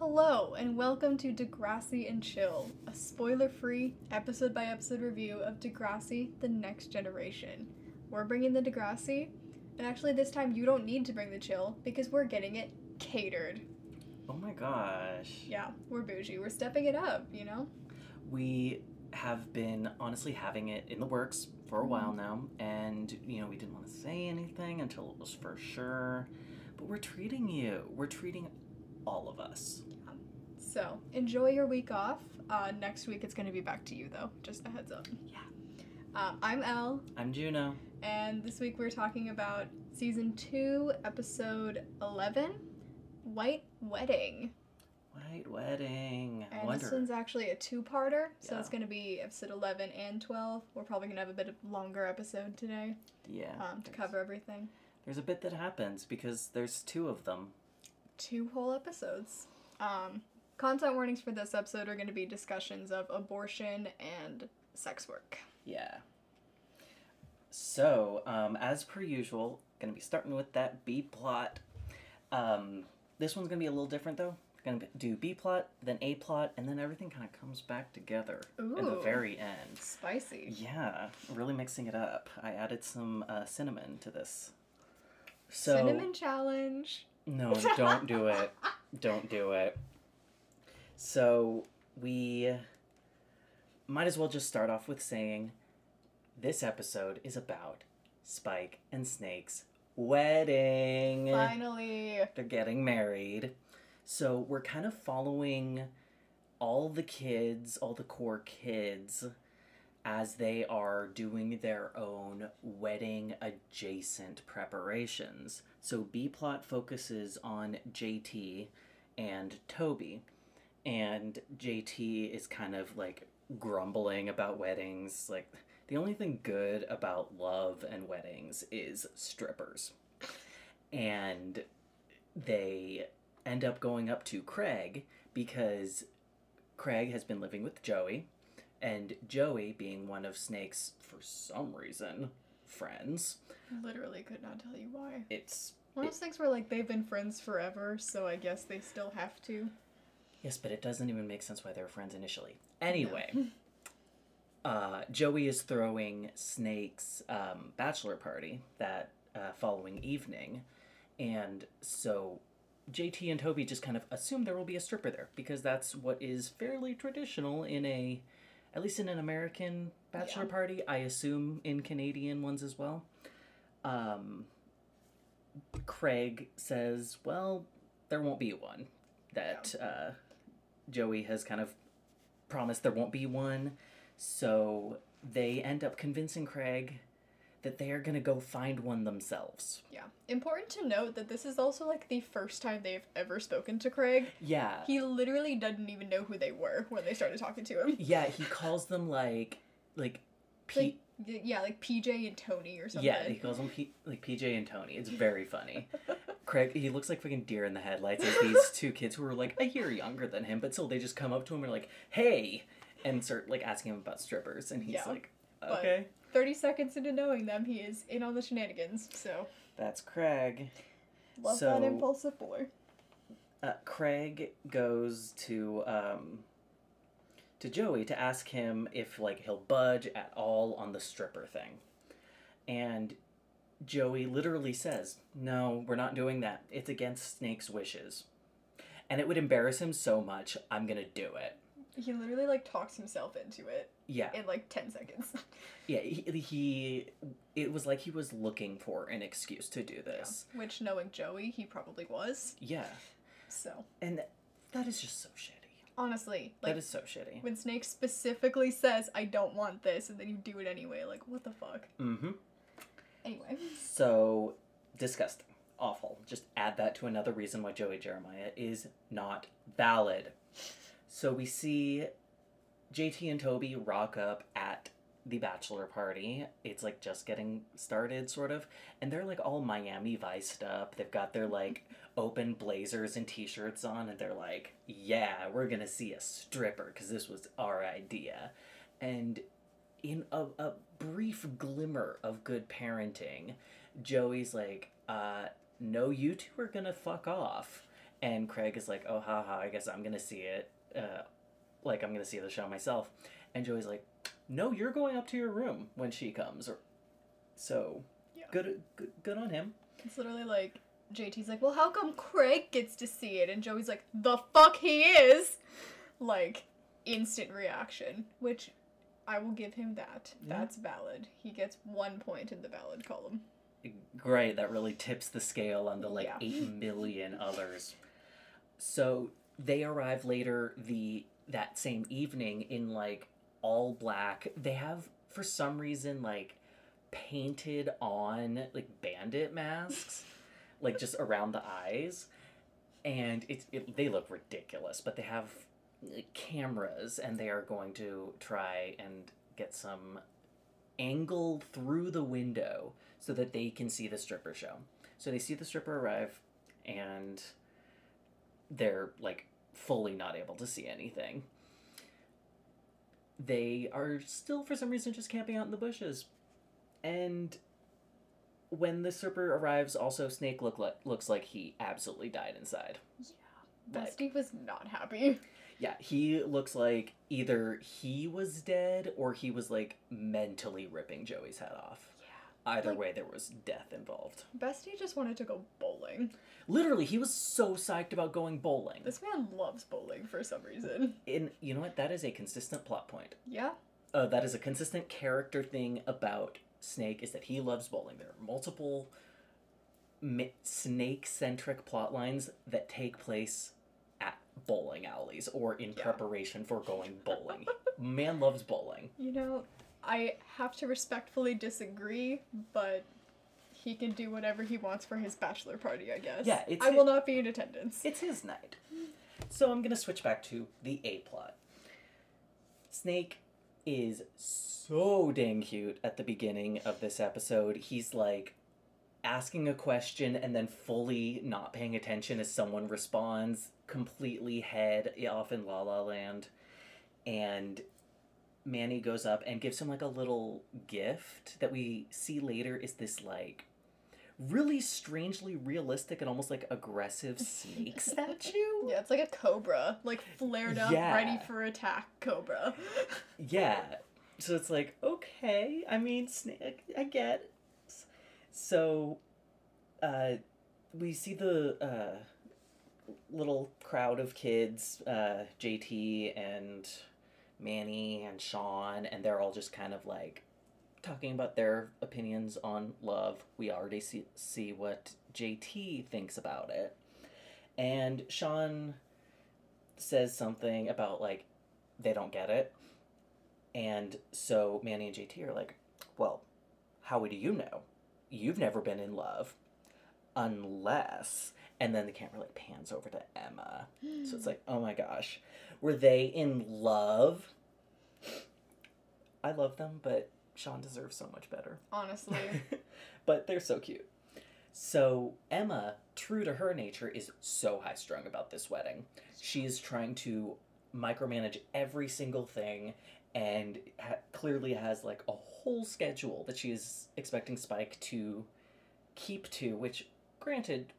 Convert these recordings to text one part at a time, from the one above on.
Hello, and welcome to Degrassi and Chill, a spoiler free, episode by episode review of Degrassi The Next Generation. We're bringing the Degrassi, and actually, this time you don't need to bring the chill because we're getting it catered. Oh my gosh. Yeah, we're bougie. We're stepping it up, you know? We have been honestly having it in the works for a while mm-hmm. now, and you know, we didn't want to say anything until it was for sure. But we're treating you, we're treating all of us. So, enjoy your week off. Uh, next week it's going to be back to you, though. Just a heads up. Yeah. Um, I'm Elle, I'm Juno. and this week we're talking about season 2, episode 11 White Wedding. White wedding. I And this one's actually a two parter, so Yeah. it's going to be episode 11 and 12. We're probably going to have a bit of longer episode today Yeah. um, to cover everything. There's a bit that happens because there's two of them. Two whole episodes. Um, content warnings for this episode are going to be discussions of abortion and sex work. Yeah. So, um, as per usual, gonna be starting with that B plot. Um, this one's gonna be a little different though. We're gonna do B plot, then A plot, and then everything kind of comes back together in the very end. Spicy. Yeah, really mixing it up. I added some uh, cinnamon to this. So Cinnamon challenge. no, don't do it. Don't do it. So, we might as well just start off with saying this episode is about Spike and Snake's wedding. Finally. They're getting married. So, we're kind of following all the kids, all the core kids, as they are doing their own wedding adjacent preparations. So B plot focuses on JT and Toby. And JT is kind of like grumbling about weddings. Like, the only thing good about love and weddings is strippers. And they end up going up to Craig because Craig has been living with Joey, and Joey, being one of Snake's, for some reason, friends, Literally could not tell you why. it's. One of those things where like they've been friends forever, so I guess they still have to. Yes, but it doesn't even make sense why they were friends initially. Anyway, uh, Joey is throwing Snake's um, bachelor party that uh, following evening, and so JT and Toby just kind of assume there will be a stripper there because that's what is fairly traditional in a, at least in an American bachelor Yeah. party. I assume in Canadian ones as well. Um, Craig says, "Well, there won't be one." That uh, Joey has kind of promised there won't be one, so they end up convincing Craig that they are gonna go find one themselves. Yeah. Important to note that this is also like the first time they've ever spoken to Craig. Yeah, He literally didn't even know who they were when they started talking to him. yeah. He calls them like like P- Like, yeah, like PJ and Tony or something. Yeah, he calls them P- like PJ and Tony. It's very funny. Craig, he looks like fucking deer in the headlights these two kids who are like a year younger than him, but still they just come up to him and are like, "Hey," and start like asking him about strippers, and he's Yeah, like, but- "Okay." 30 seconds into knowing them, he is in on the shenanigans, so That's Craig. love So- that impulsive boy. Uh, Craig goes to um, to Joey to ask him if like he'll budge at all on the stripper thing, and Joey literally says, "No, we're not doing that. It's against Snake's wishes." And it would embarrass him so much, I'm gonna do it. He literally like talks himself into it Yeah, in like 10 seconds. yeah. He, he, it was like he was looking for an excuse to do this. Which, knowing Joey, he probably was. Yeah, So, and that is just so shitty. honestly, like, that is so shitty. when Snake specifically says, I don't want this, and then you do it anyway, like, what the fuck? Mm-hmm. Anyway. So disgusting. Awful. Just add that to another reason why Joey Jeremiah is not valid. So we see JT and Toby rock up at the bachelor party. It's like just getting started, sort of. And they're like all Miami Vice up. They've got their like open blazers and t shirts on, and they're like, yeah, we're gonna see a stripper because this was our idea. And in a, a brief glimmer of good parenting, Joey's like, uh, no, you two are gonna fuck off. And Craig is like, oh, haha, I guess I'm to see it. Uh, like, I'm to see the show myself. And Joey's like, no, you're going up to your room when she comes. So, Yeah. good, good, good on him. It's literally like JT's like, well, how come Craig gets to see it? And Joey's like, the fuck he is. Like, instant reaction, which I will give him that. Yeah. That's valid. He gets one point in the valid column. Great, that really tips the scale on the like Yeah. 8 million others. So they arrive later the that same evening in like all black. They have for some reason like painted on like bandit masks like just around the eyes and it's it, they look ridiculous but they have cameras and they are going to try and get some angle through the window so that they can see the stripper show. So they see the stripper arrive and they're like fully not able to see anything. They are still for some reason just camping out in the bushes. And when the stripper arrives also snake look like, looks like he absolutely died inside. Like- Bestie was not happy. yeah he looks like either he was dead or he was like mentally ripping joey's head off Yeah. either Like- way there was death involved Bestie just wanted to go bowling. literally he was so psyched about going bowling This man loves bowling for some reason. and you know what that is a consistent plot point Yeah. uh, that is a consistent character thing about Snake is that he loves bowling. There are multiple mi- snake-centric plot lines that take place bowling alleys or in Yeah. preparation for going bowling. Man loves bowling. You know, I have to respectfully disagree, but he can do whatever he wants for his bachelor party, I guess. Yeah, it's I will not be in attendance. It's his night. So I'm gonna switch back to the A plot. Snake is so dang cute at the beginning of this episode. He's like asking a question and then fully not paying attention as someone responds, completely head off in La La Land. And Manny goes up and gives him like a little gift that we see later is this like really strangely realistic and almost like aggressive snake statue. Yeah, it's like a cobra, like flared up, Yeah. ready for attack cobra. Yeah. So it's like, okay, I mean, snake, I get it. So, uh, we see the, uh, little crowd of kids, uh, JT and Manny and Sean, and they're all just kind of like talking about their opinions on love. We already see, see what JT thinks about it. And Sean says something about like they don't get it. And so Manny and JT are like, well, how do you know? You've never been in love. Unless. And then the camera like pans over to Emma. So it's like, oh my gosh. Were they in love? I love them, but Sean deserves so much better. Honestly. but they're so cute. So Emma, true to her nature, is so high strung about this wedding. She is trying to micromanage every single thing and ha- clearly has like a whole schedule that she is expecting Spike to keep to, which granted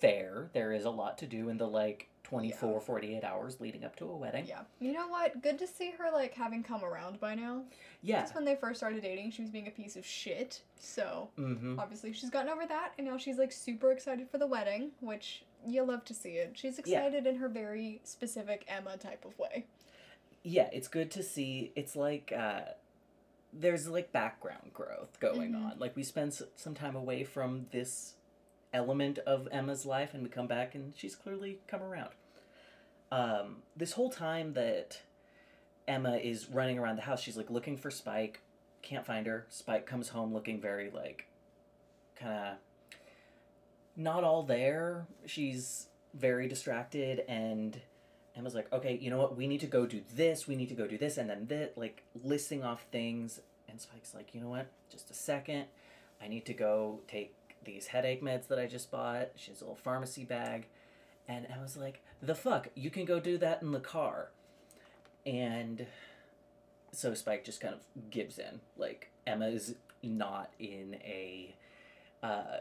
fair, there is a lot to do in the like 24 48 hours leading up to a wedding. yeah. You know what? Good to see her like having come around by now. Yeah. Just when they first started dating, she was being a piece of shit. So Mhm. obviously she's gotten over that, and now she's like super excited for the wedding, which you love to see it. She's Yeah. excited in her very specific Emma type of way. yeah, it's good to see. It's like uh, there's like background growth going Mhm. on. Like we spend some time away from this element of Emma's life, and we come back, and she's clearly come around. Um, this whole time that Emma is running around the house, she's like looking for Spike, can't find her. Spike comes home looking very like, kind of not all there. She's very distracted and Emma's like, okay, you know what? We need to go do this. We need to go do this, and then that, like listing off things. And Spike's like, you know what? Just a second. I need to go take these headache meds that I just bought. She has a little pharmacy bag, and I was like, the fuck? You can go do that in the car. And so Spike just kind of gives in. Like Emma is not in a uh,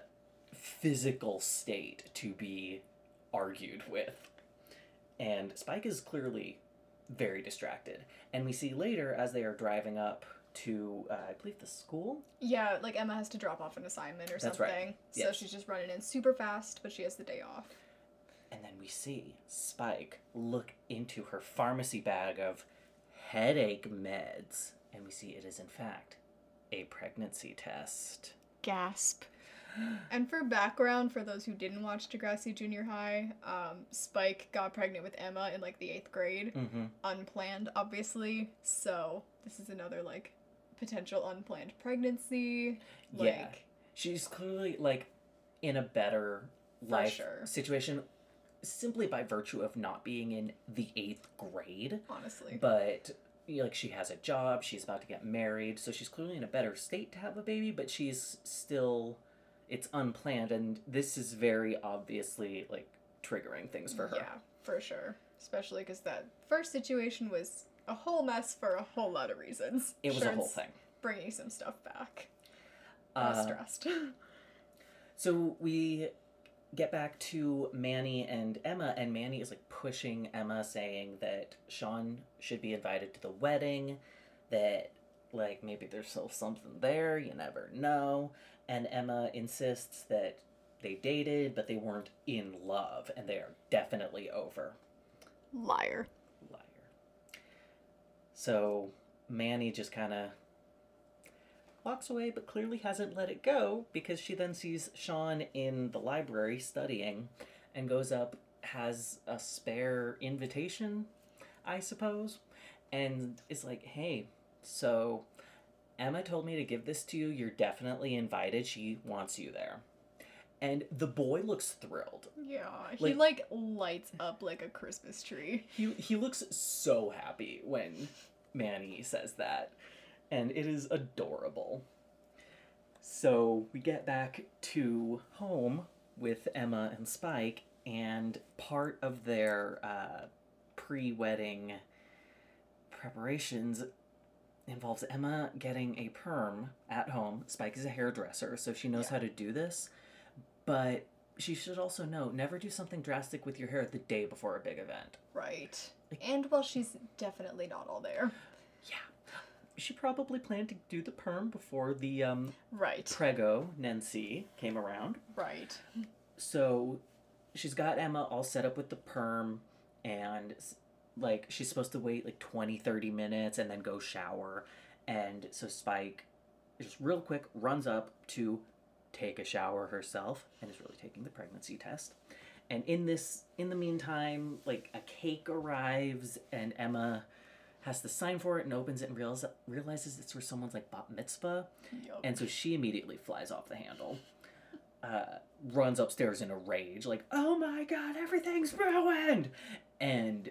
physical state to be argued with. And Spike is clearly very distracted. And we see later as they are driving up to, uh, I believe, the school. Yeah, like Emma has to drop off an assignment or That's something. right. So Yes. she's just running in super fast, but she has the day off. And then we see Spike look into her pharmacy bag of headache meds. And we see it is, in fact, a pregnancy test. Gasp. And for background, for those who didn't watch Degrassi Junior High, um, Spike got pregnant with Emma in like the eighth grade. Mm-hmm. Unplanned, obviously. So this is another like potential unplanned pregnancy. Like, Yeah. She's clearly, like, in a better life sure. situation simply by virtue of not being in the eighth grade. honestly. But you know, like she has a job, she's about to get married, so she's clearly in a better state to have a baby, but she's still it's unplanned and this is very obviously like triggering things for her. Yeah, for sure. Especially because that first situation was a whole mess for a whole lot of reasons. It was Sure, a whole thing. Bringing some stuff back. I was Uh, stressed. so we get back to Manny and Emma, and Manny is like pushing Emma, saying that Sean should be invited to the wedding, that like maybe there's still something there, you never know. And Emma insists that they dated, but they weren't in love, and they are definitely over. Liar. So Manny just kind of walks away, but clearly hasn't let it go because she then sees Sean in the library studying and goes up, has a spare invitation, I suppose, and is like, hey, so Emma told me to give this to you. You're definitely invited. She wants you there. And the boy looks thrilled. Yeah, he Like- like lights up like a Christmas tree. He he looks so happy when Manny says that, and it is adorable. So we get back to home with Emma and Spike, and part of their uh, pre-wedding preparations involves Emma getting a perm at home. Spike is a hairdresser, so she knows Yeah. how to do this, but she should also know never do something drastic with your hair the day before a big event. Right. And well, she's definitely not all there. Yeah. She probably planned to do the perm before the um, Right. Prego Nancy came around. Right. So she's got Emma all set up with the perm and like she's supposed to wait like 20 30 minutes and then go shower and so Spike just real quick runs up to take a shower herself and is really taking the pregnancy test. And in this in the meantime, like a cake arrives and Emma has to sign for it and opens it and realize, realizes it's for someone's like bat mitzvah. Yup. And so she immediately flies off the handle, uh, runs upstairs in a rage, like, oh my god, everything's ruined! And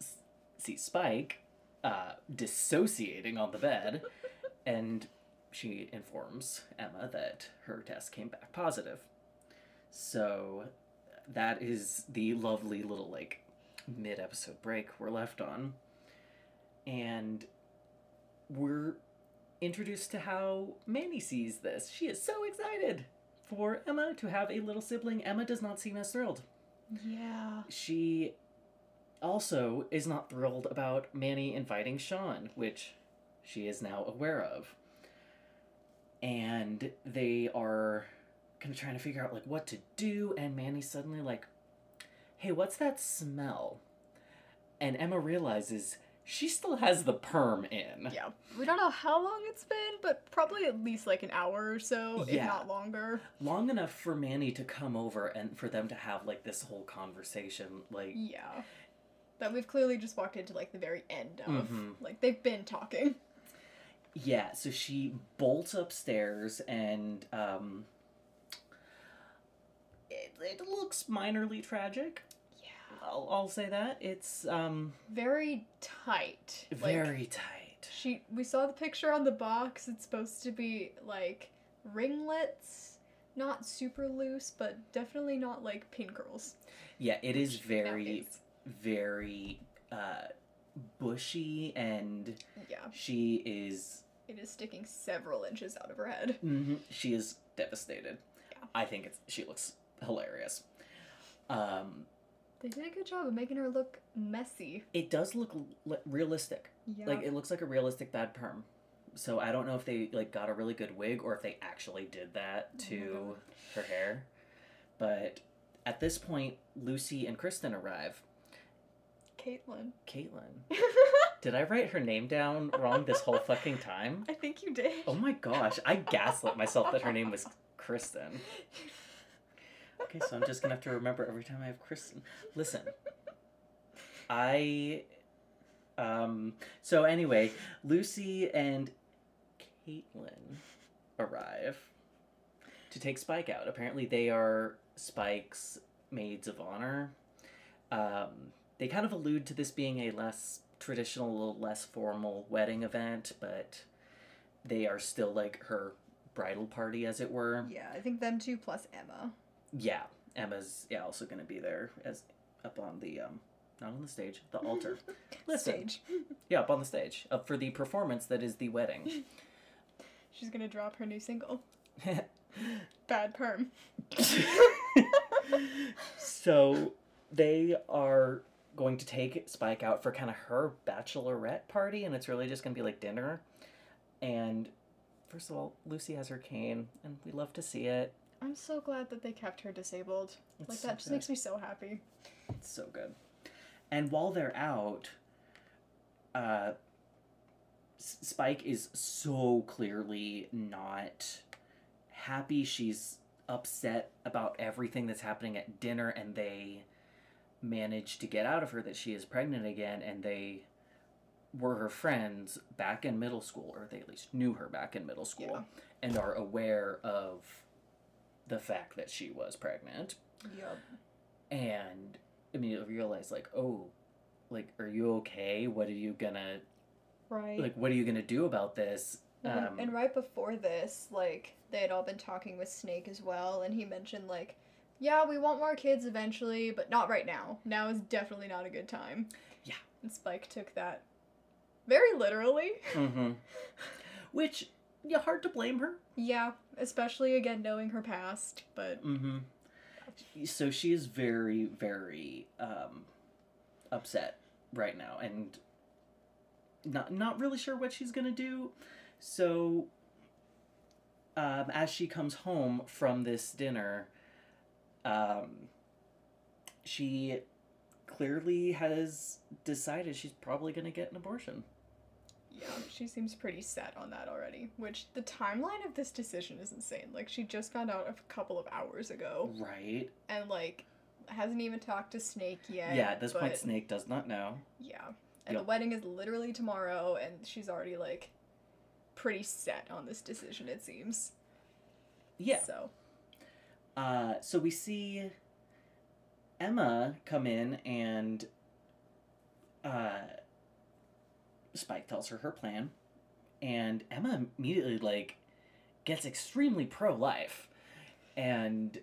s- see Spike uh, dissociating on the bed, and she informs Emma that her test came back positive. So that is the lovely little, like, mid episode break we're left on. And we're introduced to how Manny sees this. She is so excited for Emma to have a little sibling. Emma does not seem as thrilled. yeah. She also is not thrilled about Manny inviting Sean, which she is now aware of. And they are kind of trying to figure out like what to do and Manny's suddenly like, "Hey, what's that smell?" And Emma realizes she still has the perm in. Yeah. We don't know how long it's been, but probably at least like an hour or so, Yeah. if not longer. long enough for Manny to come over and for them to have like this whole conversation. Like, Yeah. That we've clearly just walked into like the very end of. Mhm. Like they've been talking. Yeah, so she bolts upstairs and um, it, it looks minorly tragic. Yeah. I'll, I'll say that it's um Very tight. Like, very tight. She we saw the picture on the box. It's supposed to be like ringlets, not super loose, but definitely not like pin curls. Yeah, it is very very uh bushy and Yeah, she is it is sticking several inches out of her head. hmm She is devastated. Yeah. I think it's she looks hilarious. Um, They did a good job of making her look messy. it does look l- realistic. Yeah. Like it looks like a realistic bad perm. So I don't know if they like got a really good wig or if they actually did that Oh to God. her hair. But at this point, Lucy and Kristen arrive. Caitlin. Caitlin. Did I write her name down wrong this whole fucking time? I think you did. Oh my gosh, I gaslit myself that her name was Kristen. Okay, so I'm just gonna have to remember every time I have Kristen. Listen, I. Um. So anyway, Lucy and Caitlin arrive to take Spike out. Apparently, they are Spike's maids of honor. Um, they kind of allude to this being a less traditional, a little less formal wedding event, but they are still like her bridal party, as it were. Yeah, I think them two plus Emma. Yeah, Emma's yeah also gonna be there as up on the um not on the stage the altar. Listen, Stage. yeah, up on the stage up for the performance that is the wedding. She's gonna drop her new single. Bad perm. so they are going to take Spike out for kind of her bachelorette party, and it's really just gonna be like dinner. And first of all, Lucy has her cane, and we love to see it. I'm so glad that they kept her disabled. It's like so that just good. makes me so happy. It's so good. And while they're out, uh, S- Spike is so clearly not happy. She's upset about everything that's happening at dinner, and they manage to get out of her that she is pregnant again, and they were her friends back in middle school, or they at least knew her back in middle school, Yeah. and are aware of the fact that she was pregnant Yup. and immediately realize like oh like are you okay what are you gonna Right. like what are you gonna do about this Well, um, and right before this, like they had all been talking with Snake as well, and he mentioned like, yeah, we want more kids eventually, but not right now. Now is definitely not a good time. Yeah. And Spike took that very literally. mhm. which yeah hard to blame her yeah, especially again knowing her past, but mm-hmm. so she is very very um upset right now and not not really sure what she's gonna do so um, as she comes home from this dinner um, she clearly has decided she's probably gonna get an abortion yeah, she seems pretty set on that already. Which the timeline of this decision is insane. Like she just found out a couple of hours ago, right and like hasn't even talked to Snake yet. yeah at this point snake does not know Yeah. And Yep. the wedding is literally tomorrow, and she's already like pretty set on this decision, it seems. yeah So, Uh, so we see Emma come in and uh, Spike tells her her plan, and Emma immediately like gets extremely pro life, and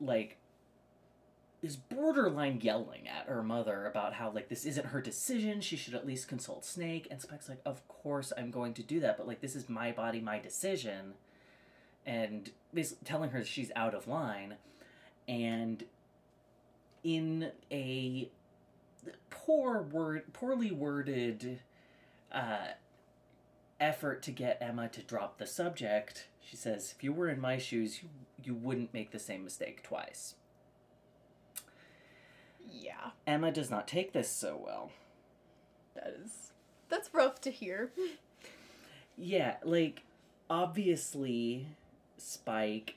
like is borderline yelling at her mother about how like this isn't her decision. She should at least consult snake. And spike's like of course i'm going to do that but like this is my body my decision and basically telling her she's out of line and in a poor word poorly worded uh, effort to get emma to drop the subject she says if you were in my shoes you, you wouldn't make the same mistake twice. Yeah, emma does not take this so well. That is that's rough to hear. Yeah, like obviously Spike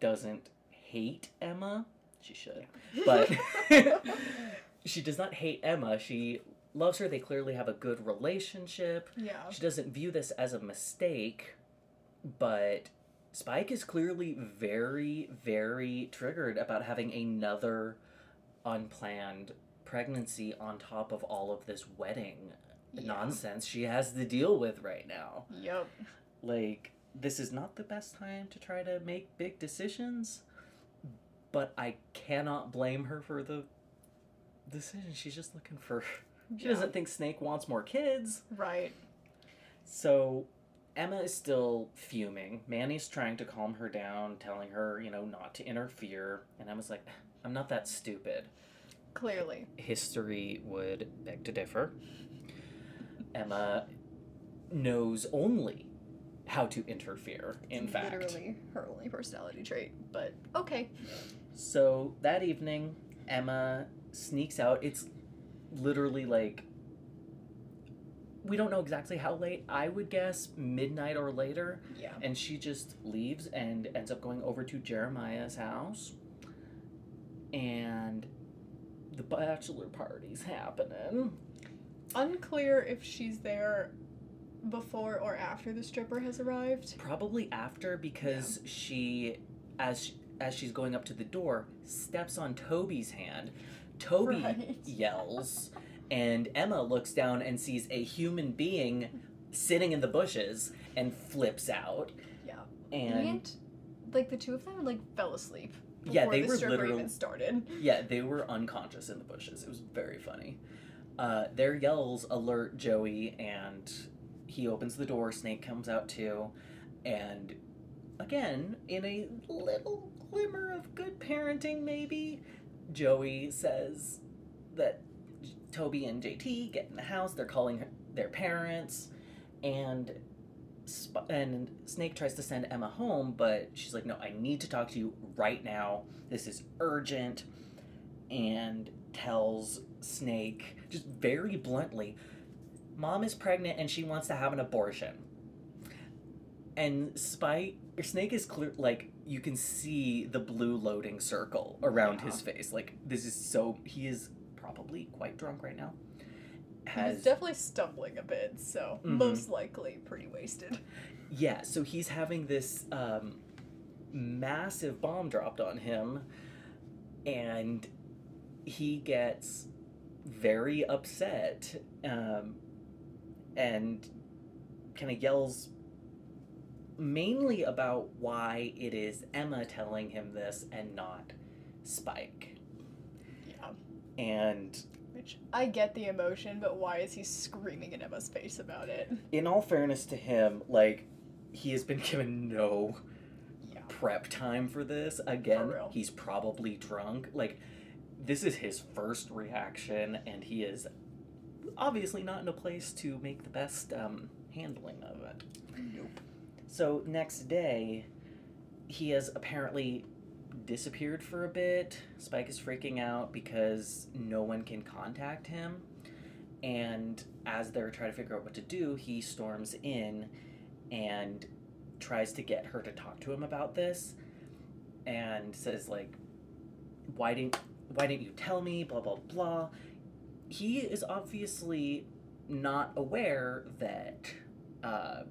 doesn't hate Emma. She should. But she does not hate Emma. She loves her. They clearly have a good relationship. yeah, She doesn't view this as a mistake, but Spike is clearly very, very triggered about having another unplanned pregnancy on top of all of this wedding Yeah. nonsense she has to deal with right now. Yep. Like, this is not the best time to try to make big decisions, but I cannot blame her for the decision. She's just looking for. She Yeah. doesn't think Snake wants more kids. Right. So Emma is still fuming. Manny's trying to calm her down, telling her, you know, not to interfere. And Emma's like, I'm not that stupid. Clearly. History would beg to differ. Emma knows only how to interfere, in It's fact. Literally her only personality trait. But okay. So that evening, Emma sneaks out. It's literally like we don't know exactly how late. I would guess midnight or later. Yeah. And she just leaves and ends up going over to Jeremiah's house. And the bachelor party's happening. Unclear if she's there before or after the stripper has arrived. Probably after because she as as she's going up to the door steps on Toby's hand. Toby Right. yells and Emma looks down and sees a human being sitting in the bushes and flips out. Yeah. And And like the two of them like fell asleep. Yeah, they the were literally- even started. yeah, they were unconscious in the bushes. It was very funny. Uh, their yells alert Joey, and he opens the door. Snake comes out too, and again, in a little glimmer of good parenting, maybe Joey says that Toby and JT get in the house. They're calling their parents, and and Snake tries to send Emma home, but she's like, "No, I need to talk to you right now. This is urgent." And tells Snake just very bluntly, "Mom is pregnant and she wants to have an abortion." And Spike Snake is clear like you can see the blue loading circle around Yeah. his face. Like this is so he is probably quite drunk right now. He's definitely stumbling a bit, so Mhm. most likely pretty wasted. Yeah, so he's having this um, massive bomb dropped on him, and he gets very upset um, and kind of yells mainly about why it is Emma telling him this and not Spike. Yeah. And Which I get the emotion, but why is he screaming in Emma's face about it? in all fairness to him, like, he has been given no Yeah. prep time for this. Again, For he's probably drunk. Like, this is his first reaction, and he is obviously not in a place to make the best um, handling of it. Nope. So, next day, he has apparently disappeared for a bit. Spike is freaking out because no one can contact him. And as they're trying to figure out what to do, he storms in and tries to get her to talk to him about this and says like why didn't why didn't you tell me blah blah blah he is obviously not aware that uh,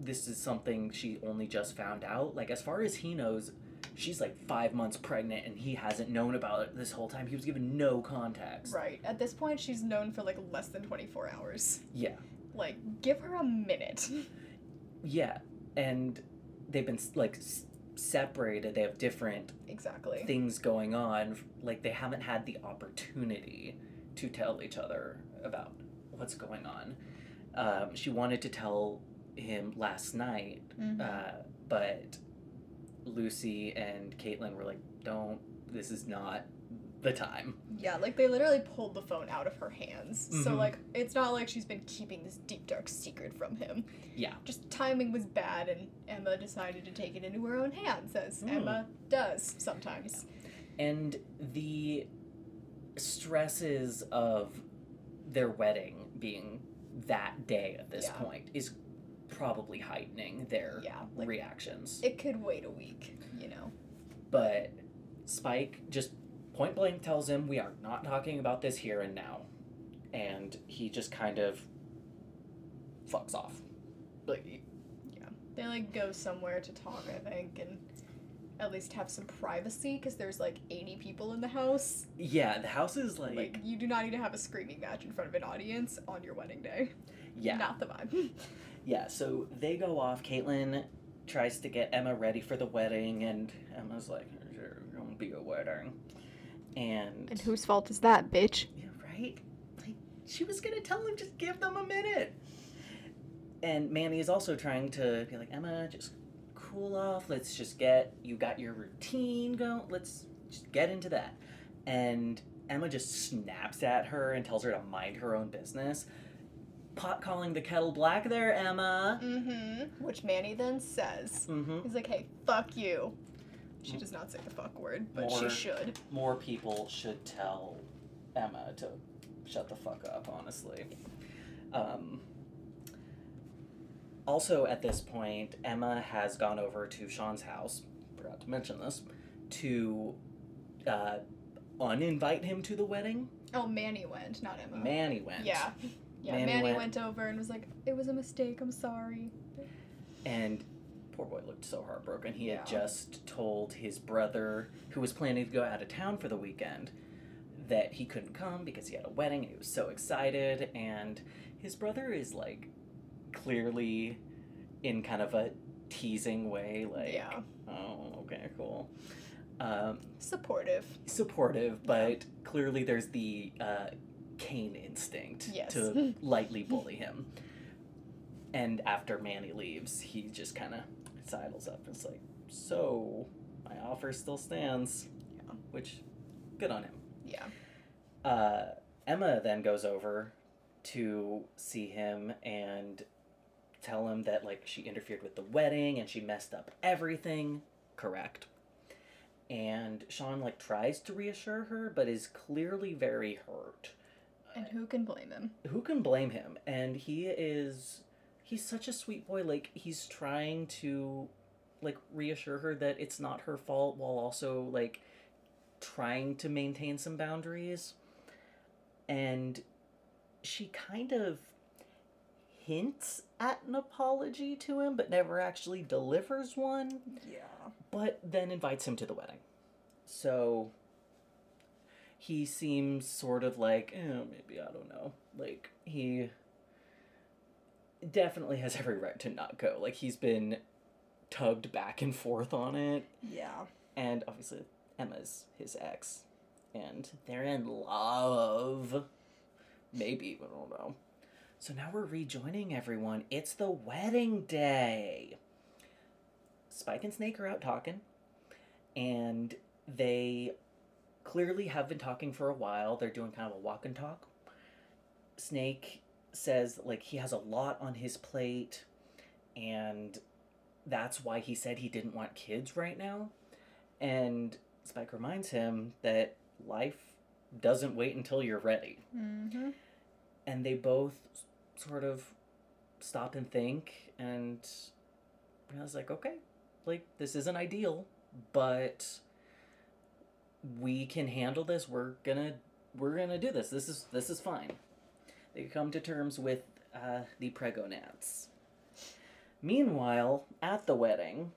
this is something she only just found out like as far as he knows she's like five months pregnant and he hasn't known about it this whole time he was given no context Right. At this point, she's known for like less than 24 hours. yeah Like, give her a minute. yeah and they've been like separated they have different exactly. things going on like they haven't had the opportunity to tell each other about what's going on um, she wanted to tell him last night Mhm. uh, but lucy and caitlin were like don't this is not the time Yeah, like they literally pulled the phone out of her hands. So Mhm. like it's not like she's been keeping this deep dark secret from him. Yeah. Just timing was bad and Emma decided to take it into her own hands as Mm. Emma does sometimes. and the stresses of their wedding being that day at this Yeah. point is probably heightening their Yeah, like reactions it could wait a week, you know. but Spike just point blank tells him we are not talking about this here and now, and he just kind of fucks off. Like, yeah. They like go somewhere to talk, I think, and at least have some privacy because there's like 80 people in the house. yeah, the house is like, Like you do not need to have a screaming match in front of an audience on your wedding day. yeah, Not the vibe. yeah. So they go off. Caitlin tries to get Emma ready for the wedding, and Emma's like, "There's gonna be a wedding," and and whose fault is that, bitch? Yeah, right? Like, she was gonna tell him, just give them a minute. And Manny is also trying to be like, Emma, just cool off. Let's just get, you got your routine going. Let's just get into that. and Emma just snaps at her and tells her to mind her own business. Pot calling the kettle black there, Emma. Mm-hmm. Which Manny then says. Mm-hmm. He's like, hey, fuck you. She does not say the fuck word, but More. she should. More people should tell Emma to shut the fuck up, honestly. Um, also, at this point, Emma has gone over to Sean's house, forgot to mention this, to uh, uninvite him to the wedding. Oh, Manny went, not Emma. Manny went. Yeah. Yeah, Manny Manny, went- went. over and was like, it was a mistake, I'm sorry. And poor boy looked so heartbroken. He had just told his brother, who was planning to go out of town for the weekend, that he couldn't come because he had a wedding and he was so excited. And his brother is like clearly in kind of a teasing way, like, yeah. oh, okay, cool. Um, Supportive. supportive, but clearly there's the uh, Cain instinct Yes. to lightly bully him. And after Manny leaves, he just kind of sidles up and is like, "So, my offer still stands," Yeah. which, good on him. Yeah. Uh, Emma then goes over to see him and tell him that like she interfered with the wedding and she messed up everything. Correct. And Sean like tries to reassure her, but is clearly very hurt. And who can blame him? Who can blame him? And he is he's such a sweet boy. Like he's trying to like reassure her that it's not her fault while also like trying to maintain some boundaries. And she kind of hints at an apology to him, but never actually delivers one Yeah. but then invites him to the wedding. So he seems sort of like, eh, maybe I don't know. Like he definitely has every right to not go. Like he's been tugged back and forth on it, Yeah. and obviously Emma's his ex, and they're in love. Maybe, I don't know. So now we're rejoining everyone. It's the wedding day. Spike and Snake are out talking, and they clearly have been talking for a while. They're doing kind of a walk and talk. Snake says like he has a lot on his plate, and that's why he said he didn't want kids right now. And Spike reminds him that life doesn't wait until you're ready Mm-hmm. and they both sort of stop and think and I was like, okay, like this isn't ideal, but we can handle this. We're gonna we're gonna do this. This is this is fine. They come to terms with uh, the pregonats. Meanwhile, at the wedding,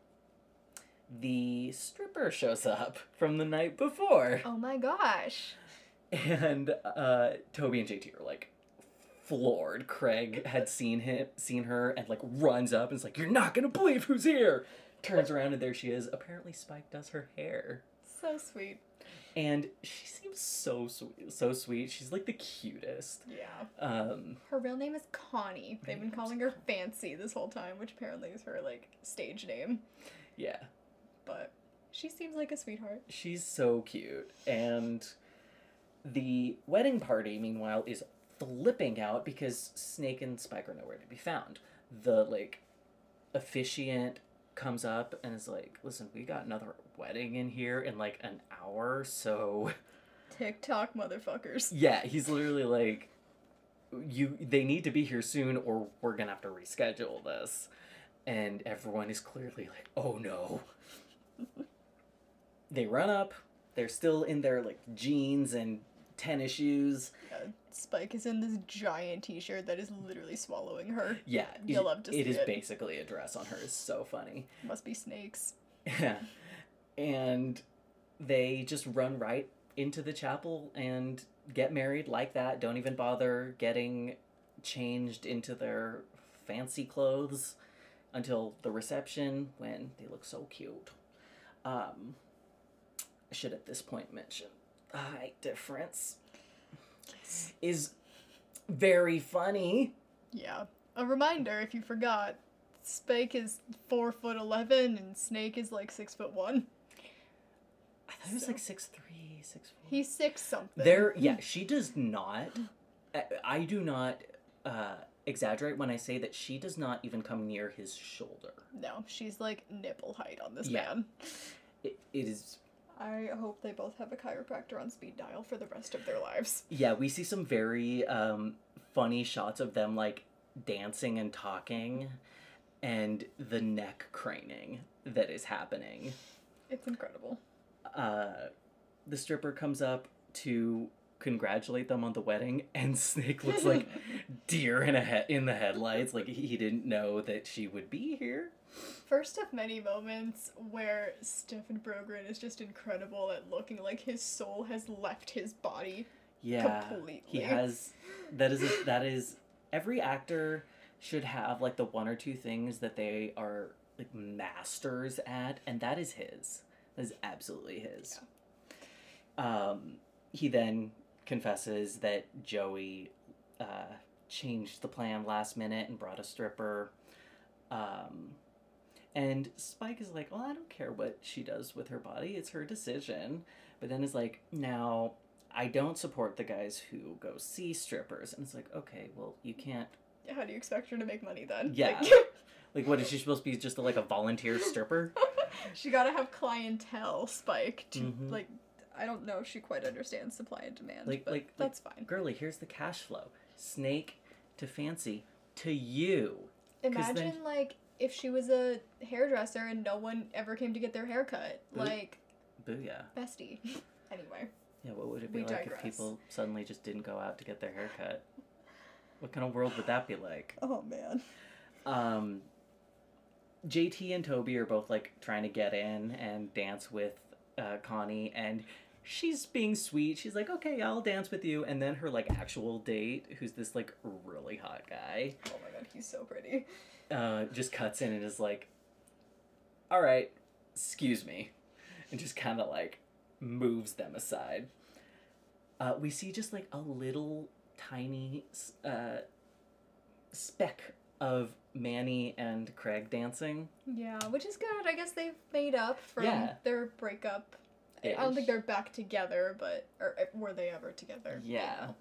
the stripper shows up from the night before. Oh my gosh. and uh, Toby and JT are like floored. Craig had seen him, seen her, and like runs up and is like, "You're not gonna believe who's here." Turns around and there she is. Apparently, Spike does her hair, So sweet. and she seems so sweet. So sweet. She's like the cutest. Yeah. Um, Her real name is Connie. They've been calling her Fancy this whole time, which apparently is her like stage name. yeah, But she seems like a sweetheart. she's so cute. And the wedding party, meanwhile, is flipping out because Snake and Spike are nowhere to be found. The like officiant comes up and is like, "Listen, we got another wedding in here in like an hour, so tick tock motherfuckers. yeah." He's literally like, "You, they need to be here soon, or we're gonna have to reschedule this." And everyone is clearly like, "Oh no." they run up. They're still in their like jeans and tennis shoes. Yeah, Spike is in this giant T-shirt that is literally swallowing her. Yeah, You'll love to see is it. basically a dress on her. It's so funny. Must be snakes. Yeah. and they just run right into the chapel and get married like that. Don't even bother getting changed into their fancy clothes until the reception when they look so cute. Um, I should at this point mention the height difference is very funny. Yeah. A reminder, if you forgot, Spike is four foot eleven and Snake is like six foot one. I thought I was like six three, six four. He's six something. There, yeah, she does not. I, I do not uh, exaggerate when I say that she does not even come near his shoulder. No, she's like nipple height on this Yeah. man. It, it is. I hope they both have a chiropractor on speed dial for the rest of their lives. Yeah, we see some very um, funny shots of them like dancing and talking, and the neck craning that is happening. It's incredible. uh, the stripper comes up to congratulate them on the wedding, and Snake looks like deer in a he- in the headlights. Like he didn't know that she would be here. First of many moments where Stefan Brogren is just incredible at looking like his soul has left his body. Yeah, Completely. he has. That is a, that is every actor should have like the one or two things that they are like masters at, and that is his. That is absolutely his. Um, he then confesses that Joey uh, changed the plan last minute and brought a stripper. Um, and Spike is like, well, I don't care what she does with her body, it's her decision. But then is like, now, I don't support the guys who go see strippers. And it's like, okay, well, you can't. How do you expect her to make money then? Yeah. Like, Like, what is she supposed to be? Just like a volunteer stripper? she gotta have clientele, Spike. To, Mhm. Like, I don't know if she quite understands supply and demand, Like- but like- like- that's fine. Girly, here's the cash flow Snake to Fancy to you. Imagine, then- like, if she was a hairdresser and no one ever came to get their hair cut. Boo- Like, Booyah. bestie. anyway. Yeah, what would it be We like digress. if people suddenly just didn't go out to get their hair cut? What kind of world would that be like? Oh, man. Um, JT and Toby are both like trying to get in and dance with uh, Connie, and she's being sweet. She's like, "Okay, I'll dance with you." And then her like actual date, who's this like really hot guy, Oh my god, he's so pretty. uh, just cuts in and is like, "All right, excuse me," and just kind of like moves them aside. Uh, we see just like a little tiny uh, speck of Manny and Craig dancing. Yeah, which is good. I guess they've made up from Yeah. their breakup. I don't think they're back together, but or uh, were they ever together? Yeah. know.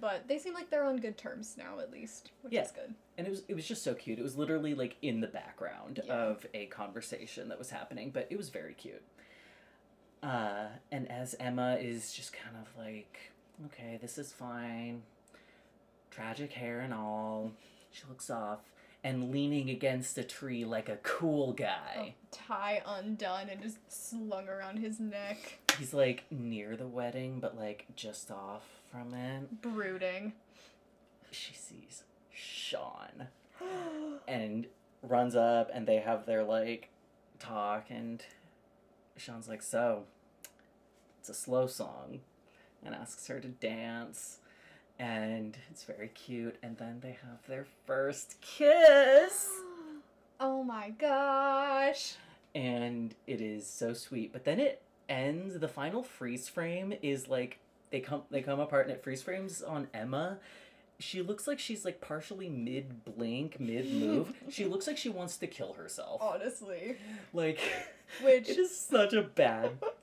But they seem like they're on good terms now, at least, which Yeah. is good. and it was it was just so cute. It was literally like in the background Yeah. of a conversation that was happening, but it was very cute. Uh, and as Emma is just kind of like, okay, this is fine. Tragic hair and all. She looks off and leaning against a tree like a cool guy. Oh, tie undone and just slung around his neck. He's like near the wedding, but like just off from it. Brooding. She sees Sean. and runs up and they have their like talk and Sean's like so it's a slow song and asks her to dance and it's very cute and then they have their first kiss oh my gosh. and it is so sweet but then it ends the final freeze frame is like they come they come apart and it freeze frames on Emma she looks like she's like partially mid blink mid move she looks like she wants to kill herself Honestly. like Which it is such a bad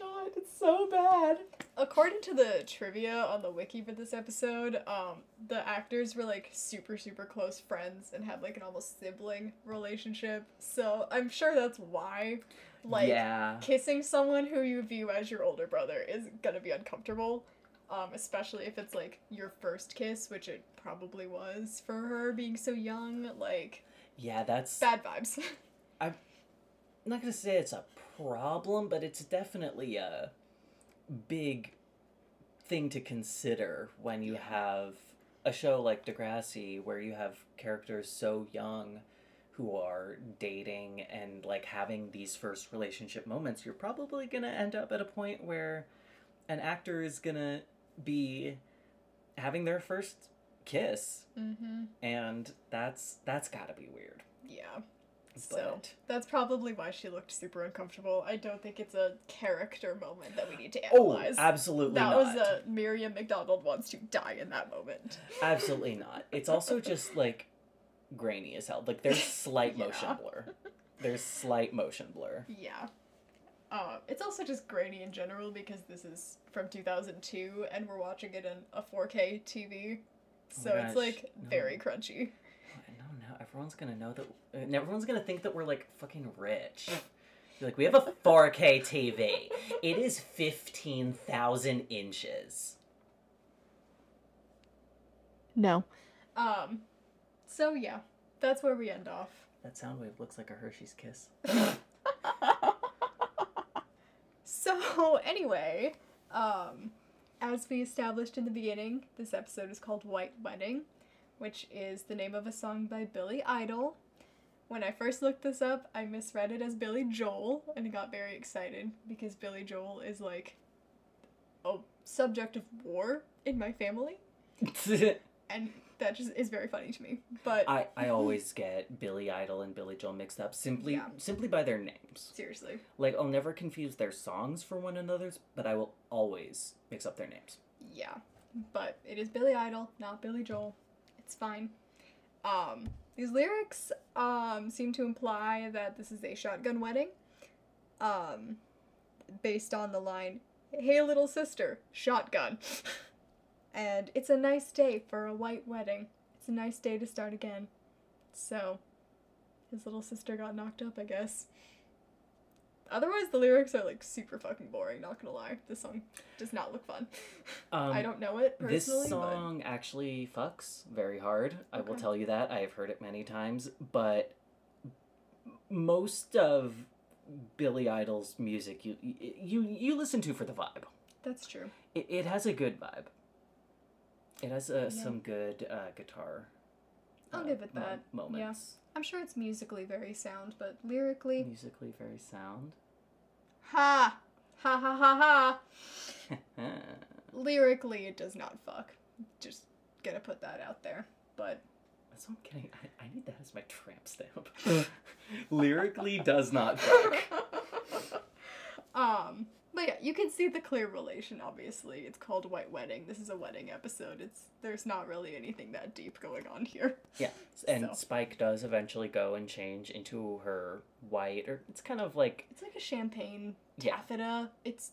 shot it's so bad According to the trivia on the wiki for this episode, um, the actors were like super, super close friends and had like an almost sibling relationship. So I'm sure that's why, like, yeah kissing someone who you view as your older brother is gonna be uncomfortable. Um, especially if it's like your first kiss, which it probably was for her being so young. Like, yeah that's bad vibes. I'm not gonna say it's a problem, but it's definitely a big thing to consider when you Yeah. have a show like Degrassi where you have characters so young who are dating and like having these first relationship moments. You're probably gonna end up at a point where an actor is gonna be having their first kiss mm-hmm. and that's that's gotta be weird Yeah. So that's probably why she looked super uncomfortable. I don't think it's a character moment that we need to analyze. Oh, analyze. absolutely that not. was a Miriam McDonald wants to die in that moment. Absolutely not. It's also just like grainy as hell. Like there's slight motion blur. There's slight motion blur. Yeah. Uh, it's also just grainy in general because this is from 2002 and we're watching it in a 4K TV. So my it's gosh, like no. very crunchy. No, no, everyone's gonna know that. and everyone's gonna think that we're like fucking rich. Like, we have a 4K TV. It is 15,000 inches. No. Um, so yeah, that's where we end off. That sound wave looks like a Hershey's kiss. So anyway, um, as we established in the beginning, this episode is called White Wedding, which is the name of a song by Billy Idol. When I first looked this up, I misread it as Billy Joel and I got very excited because Billy Joel is like a subject of war in my family, and that just is very funny to me. But I, I always get Billy Idol and Billy Joel mixed up simply Yeah. simply by their names. seriously, Like I'll never confuse their songs for one another's, but I will always mix up their names. yeah. But it is Billy Idol, not Billy Joel. It's fine. Um, these lyrics um, seem to imply that this is a shotgun wedding. Um, based on the line, "Hey little sister, shotgun." and it's a nice day for a white wedding. It's a nice day to start again. So, his little sister got knocked up, I guess. Otherwise, the lyrics are like super fucking boring. Not gonna lie, this song does not look fun. Um, I don't know it personally. This song actually fucks very hard. I will tell you that. I have heard it many times, but most of Billy Idol's music you you you listen to for the vibe. that's true. It, it has a good vibe. It has uh, Yeah. some good uh, guitar. I'll uh, give it mo- that. moments. I'm sure it's musically very sound, but lyrically, Musically very sound. ha, ha ha ha ha. Lyrically, it does not fuck. Just gonna put that out there. But That's what I'm getting. I, I need that as my tramp stamp. Lyrically does not fuck. um, but yeah, you can see the clear relation. Obviously, it's called White Wedding. This is a wedding episode. It's there's not really anything that deep going on here. Yeah, and So. Spike does eventually go and change into her white, or it's kind of like, It's like a champagne Yeah. taffeta. It's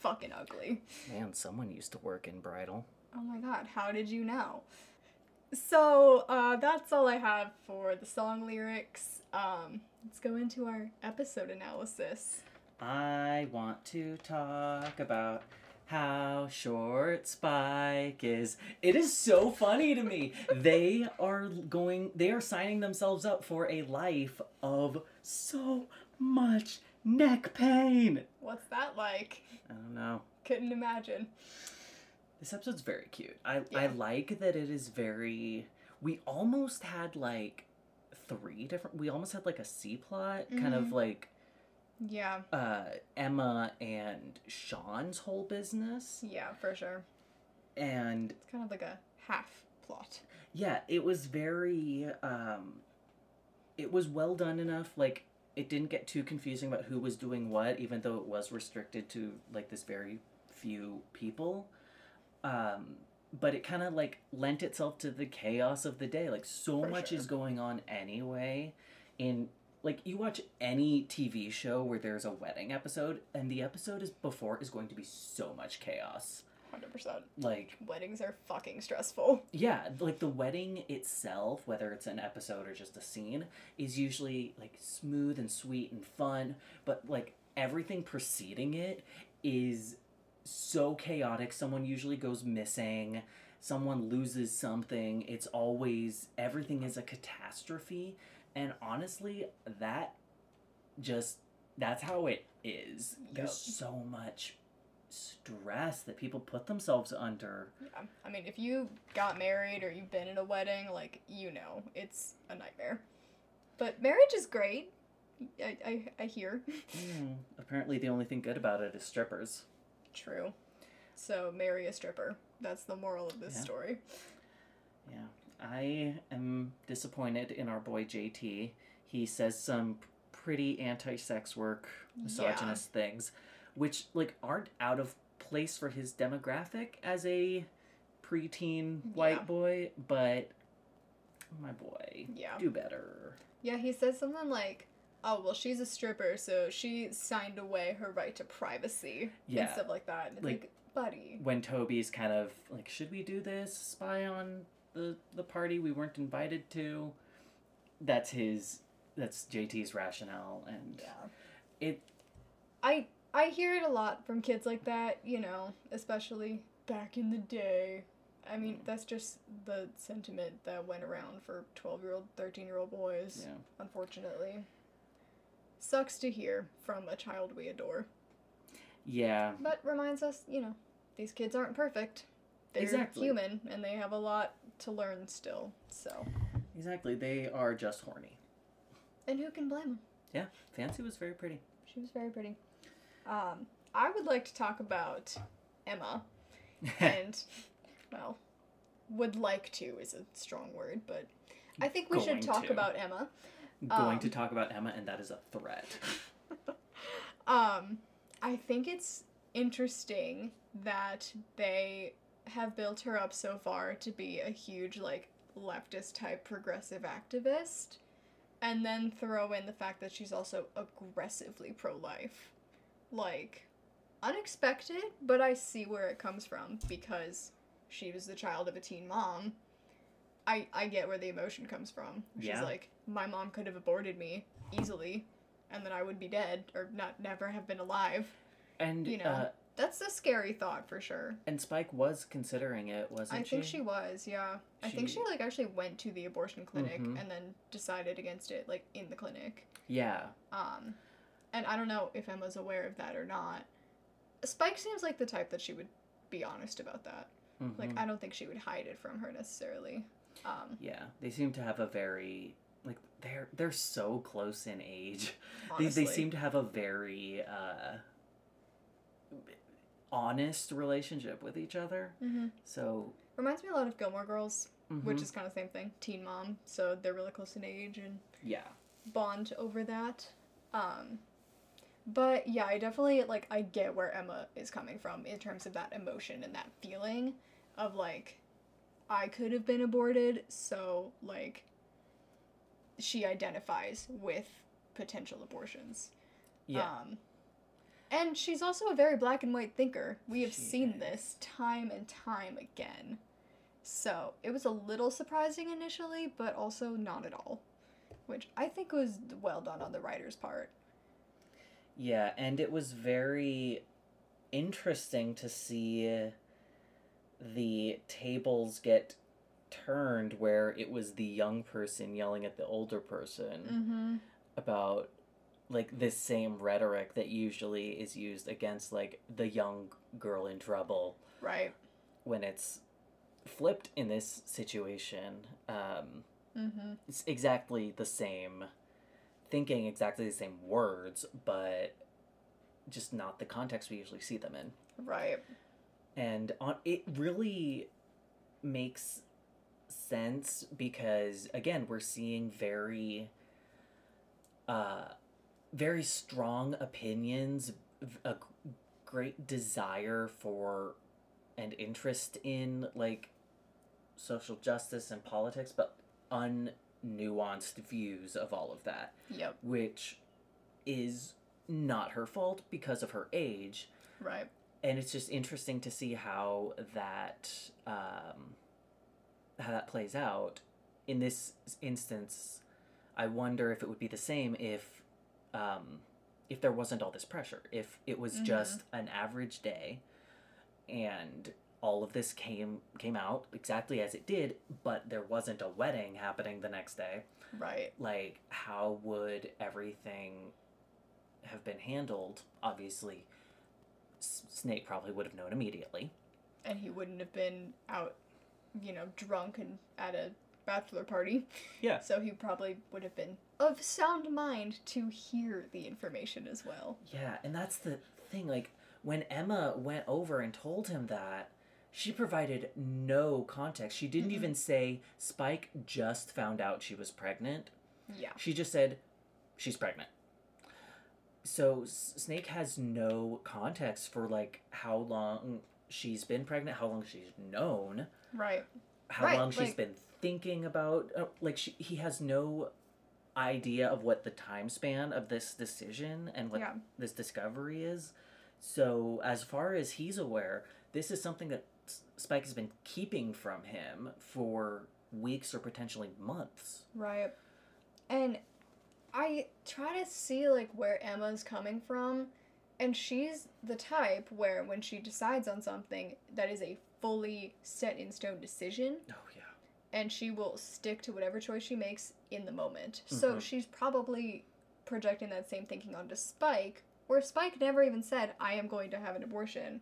fucking ugly. man, someone used to work in bridal. Oh my god, how did you know? So, uh, that's all I have for the song lyrics. Um, let's go into our episode analysis. I want to talk about how short Spike is. It is so funny to me. They are going, they are signing themselves up for a life of so much neck pain. What's that like? I don't know. Couldn't imagine. This episode's very cute. I I like that it is very. We almost had like three different. We almost had like a C plot, kind of Mhm. like Yeah, uh Emma and Sean's whole business, yeah, for sure. and It's kind of like a half plot. yeah, it was very. um It was well done enough. Like it didn't get too confusing about who was doing what, even though it was restricted to like this very few people. Um, but it kind of like lent itself to the chaos of the day. Like so For much sure. is going on anyway. In like you watch any TV show where there's a wedding episode, and the episode is before is going to be so much chaos. 100%. Like Weddings are fucking stressful. yeah, like the wedding itself, whether it's an episode or just a scene, is usually like smooth and sweet and fun, but like everything preceding it is so chaotic. Someone usually goes missing, someone loses something. It's always everything is a catastrophe, and honestly, that just that's how it is. There's so much stress that people put themselves under. Yeah. I mean, if you got married or you've been in a wedding, like, you know, it's a nightmare. But marriage is great. I, I, I hear. Hmm, apparently, the only thing good about it is strippers. True. So marry a stripper. That's the moral of this Yeah. story. Yeah, I am disappointed in our boy JT. He says some pretty anti-sex work, misogynist things, which like aren't out of place for his demographic as a preteen white Yeah. boy, but my boy, Yeah. do better. Yeah, he says something like, oh well she's a stripper so she signed away her right to privacy Yeah. and stuff like that and Like- like, buddy when Toby's kind of like, should we do this? Spy on the the party we weren't invited to. That's his. That's JT's rationale, and yeah it. i i hear it a lot from kids like that you know especially back in the day i mean mm. that's just the sentiment that went around for 12 year old 13 year old boys Yeah. unfortunately sucks to hear from a child we adore Yeah. but reminds us you know these kids aren't perfect they're Exactly. human and they have a lot to learn still so Exactly. They are just horny. and who can blame them Yeah. Fancy was very pretty. she was very pretty um i would like to talk about emma and well would like to is a strong word but i think we Going should talk to. about emma Going to um, talk about Emma, and that is a threat. um i think it's interesting that they have built her up so far to be a huge like leftist type progressive activist and then throw in the fact that she's also aggressively pro-life. Like unexpected but i see where it comes from because she was the child of a teen mom. I i get where the emotion comes from. She's Yeah. like my mom could have aborted me easily and then i would be dead or not never have been alive. And You know, uh, that's a scary thought for sure and Spike was considering it, wasn't i she? I think she was yeah i think she She- like actually went to the abortion clinic Mhm. and then decided against it like in the clinic Yeah. um and i don't know if emma's aware of that or not spike seems like the type that she would be honest about that like mhm. i don't think she would hide it from her necessarily um Yeah, they seem to have a very like they're they're so close in age. They they seem to have a very uh honest relationship with each other. hmm So, reminds me a lot of gilmore girls which mhm. is kind of the same thing teen mom so they're really close in age and yeah. bond over that. Um, but yeah, I definitely like I get where Emma is coming from in terms of that emotion and that feeling of like I could have been aborted, so like she identifies with potential abortions. Yeah. Um, and she's also a very black and white thinker. We have She seen is. this time and time again. So it was a little surprising initially, but also not at all. Which I think was well done on the writer's part. Yeah, and it was very interesting to see the tables get turned where it was the young person yelling at the older person Mm-hmm. about like this same rhetoric that usually is used against like the young girl in trouble Right. when it's flipped in this situation um Mm-hmm. it's exactly the same thinking exactly the same words but just not the context we usually see them in Right. and on it really makes sense because again we're seeing very uh very strong opinions a great desire for and interest in like social justice and politics but unnuanced views of all of that Yep. which is not her fault because of her age Right. and it's just interesting to see how that um, how that plays out in this instance i wonder if it would be the same if um, if there wasn't all this pressure if it was Mhm. just an average day and all of this came came out exactly as it did but there wasn't a wedding happening the next day Right. like how would everything have been handled obviously snake probably would have known immediately And he wouldn't have been out, you know, drunk and at a bachelor party. Yeah. So he probably would have been of sound mind to hear the information as well. yeah and that's the thing like when emma went over and told him that she provided no context she didn't Mm-mm. even say spike just found out she was pregnant Yeah. she just said she's pregnant so S- snake has no context for like how long she's been pregnant how long she's known Right. how Right, long she's been thinking about uh, like she, he has no idea of what the time span of this decision and what Yeah. this discovery is. So, as far as he's aware, this is something that Spike has been keeping from him for weeks or potentially months. Right. And I try to see like where Emma's coming from, and she's the type where when she decides on something that is a fully set in stone decision, Oh. And she will stick to whatever choice she makes in the moment. So Mhm. she's probably projecting that same thinking onto Spike, where Spike never even said, I am going to have an abortion.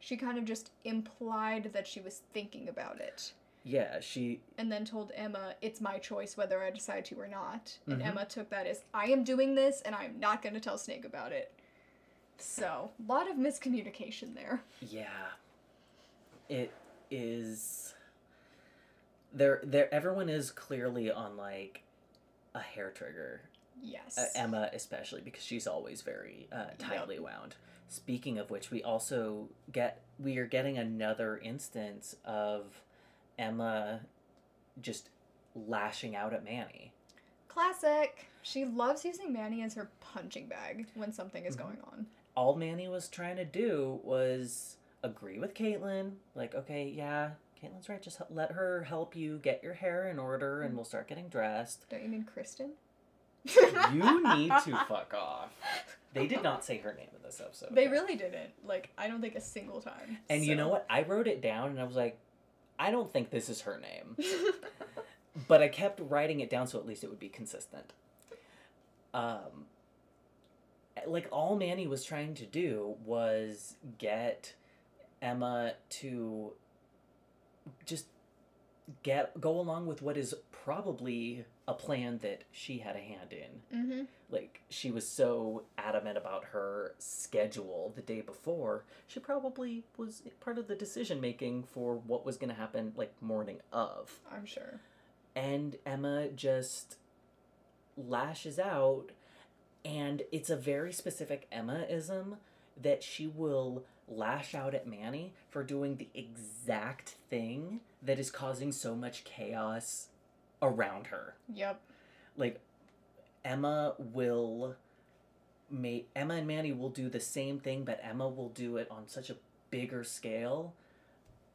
She kind of just implied that she was thinking about it Yeah, she. and then told Emma, it's my choice whether I decide to or not. And Mhm. Emma took that as, I am doing this and I'm not going to tell Snake about it. So, a lot of miscommunication there. Yeah. It is. There, there. Everyone is clearly on like a hair trigger Yes. uh, Emma especially because she's always very uh, tightly wound. Speaking of which, we also get we are getting another instance of Emma just lashing out at Manny. Classic. She loves using Manny as her punching bag when something is Mhm. going on. All Manny was trying to do was agree with Caitlin, like, okay, yeah, Caitlin's right. Just let her help you get your hair in order, and we'll start getting dressed. Don't you mean Kristen? You need to fuck off. They did not say her name in this episode. They really didn't. Like, I don't think a single time. And you know what? I wrote it down and I was like, I don't think this is her name. but I kept writing it down so at least it would be consistent. Um, like all Manny was trying to do was get Emma to just get go along with what is probably a plan that she had a hand in mm-hmm. like she was so adamant about her schedule the day before she probably was part of the decision making for what was going to happen like morning of I'm sure. and emma just lashes out and it's a very specific emma-ism that she will lash out at manny for doing the exact thing that is causing so much chaos around her Yep. like Emma will make Emma and Manny will do the same thing, but Emma will do it on such a bigger scale.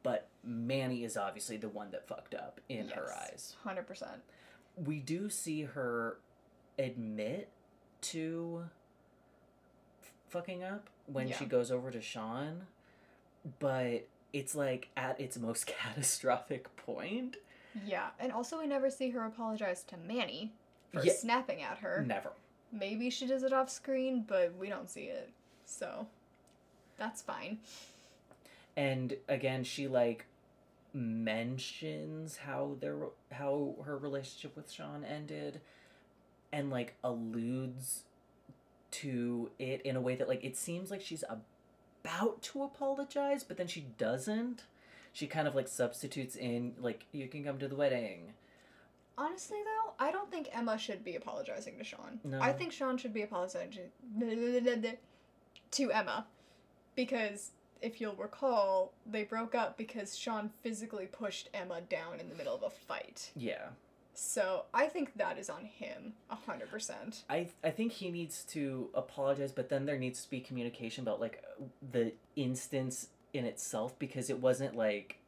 But Manny is obviously the one that fucked up in her eyes. 100%. We do see her admit to fucking up when she goes over to Sean, but it's like at its most catastrophic point. Yeah. And also, we never see her apologize to Manny for Yeah. snapping at her. Never. Maybe she does it off screen, but we don't see it. So, that's fine. and again she like mentions how their how her relationship with Sean ended and like alludes to it in a way that like it seems like she's about to apologize but then she doesn't she kind of like substitutes in like you can come to the wedding Honestly, though, I don't think Emma should be apologizing to Sean. No. I think Sean should be apologizing to Emma. Because if you'll recall, they broke up because Sean physically pushed Emma down in the middle of a fight. yeah So I think that is on him, 100%. I I think he needs to apologize, but then there needs to be communication about like the instance in itself because it wasn't like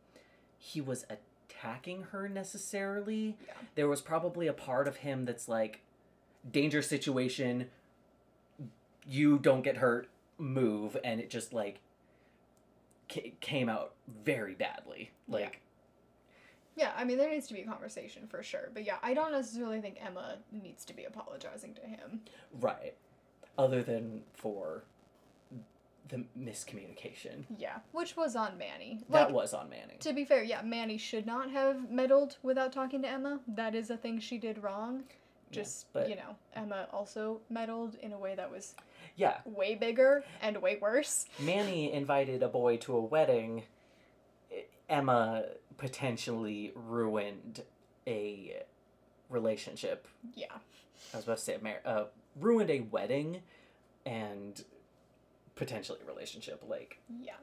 he was attacking her necessarily. Yeah. There was probably a part of him that's like danger situation, you don't get hurt, move and it just like ca- came out very badly. Like Yeah, I mean, there needs to be a conversation for sure. But yeah, I don't necessarily think Emma needs to be apologizing to him. right. Other than for the miscommunication. Yeah, which was on Manny. That was on Manny. To be fair, yeah, Manny should not have meddled without talking to Emma. That is a thing she did wrong. Yeah, Just, but- you know, Emma also meddled in a way that was Yeah, way bigger and way worse. Manny invited a boy to a wedding. Emma potentially ruined a relationship. Yeah. I was about to say a mar- uh, ruined a wedding and potentially a relationship. Like Yeah.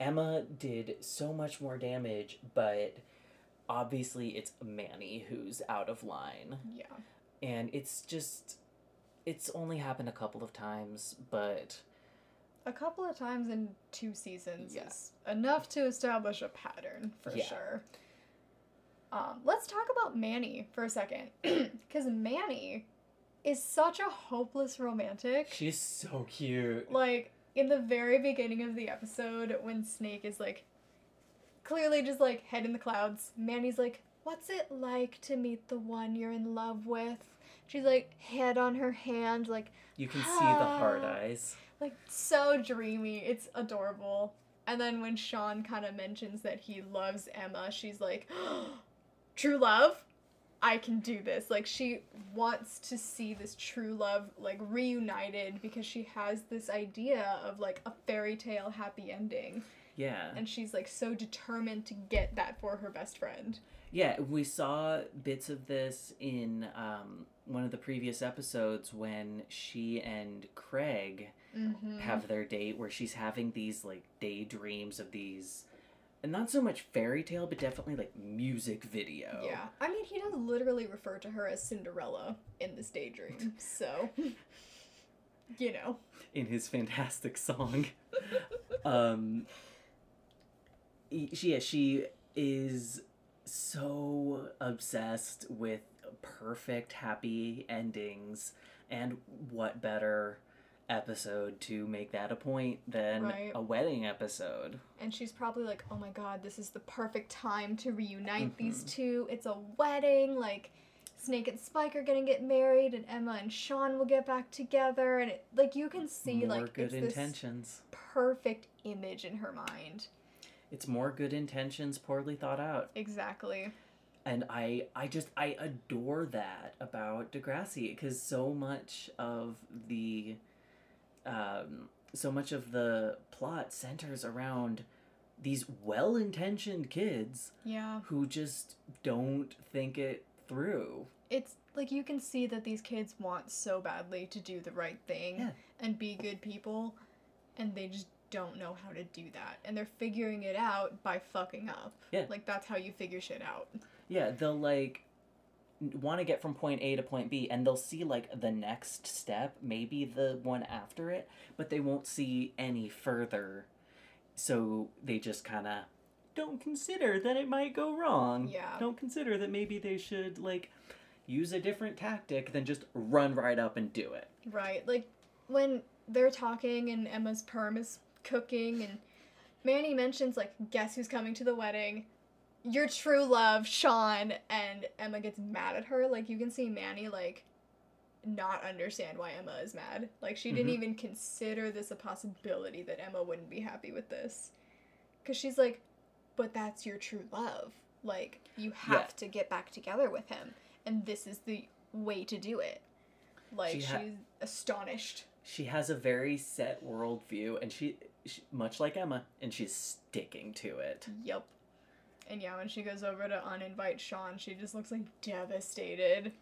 Emma did so much more damage, but obviously it's Manny who's out of line. Yeah. and it's just it's only happened a couple of times, but A couple of times in two seasons Yeah. is enough to establish a pattern for Yeah. sure. Um, let's talk about Manny for a second, because Manny is such a hopeless romantic. she's so cute. like in the very beginning of the episode when Snake is like clearly just like head in the clouds, Manny's like, "What's it like to meet the one you're in love with?" She's like head on her hand, like You can see the hard eyes. Like so dreamy. It's adorable. And then when Sean kind of mentions that he loves Emma, she's like, "True love? I can do this." Like she wants to see this true love like reunited because she has this idea of like a fairy tale happy ending, Yeah. and she's like so determined to get that for her best friend. Yeah, we saw bits of this in um, one of the previous episodes when she and Craig Mm-hmm. have their date where she's having these like daydreams of these and not so much fairy tale but definitely like music video. Yeah, I mean, he does literally refer to her as Cinderella in this daydream, so you know. In his fantastic song. um she yeah, she is so obsessed with perfect happy endings and what better episode to make that a point than Right. a wedding episode. And she's probably like, oh my god, this is the perfect time to reunite these Mhm. two. It's a wedding. Like, Snake and Spike are gonna get married, and Emma and Sean will get back together. And it, like, you can see, more like, good it's this intentions. perfect image in her mind. It's more good intentions poorly thought out. Exactly. and I I just I adore that about Degrassi because so much of the um so much of the plot centers around these well-intentioned kids Yeah. who just don't think it through. It's like you can see that these kids want so badly to do the right thing Yeah. and be good people, and they just don't know how to do that. And they're figuring it out by fucking up. Yeah. Like, that's how you figure shit out. Yeah, they'll like want to get from point A to point B and they'll see like the next step, maybe the one after it, but they won't see any further. So they just kind of don't consider that it might go wrong. Yeah. Don't consider that maybe they should like use a different tactic than just run right up and do it. Right. Like when they're talking and Emma's perm is cooking and Manny mentions like guess who's coming to the wedding? Your true love, Sean, and Emma gets mad at her. Like you can see Manny like not understand why Emma is mad. Like she didn't Mhm. even consider this a possibility that Emma wouldn't be happy with this. Cuz she's like, "But that's your true love. Like you have Yeah. to get back together with him and this is the way to do it." Like She ha- she's astonished. She has a very set worldview and she, she much like Emma and she's sticking to it. Yep. And yeah, when she goes over to uninvite Sean, she just looks like devastated.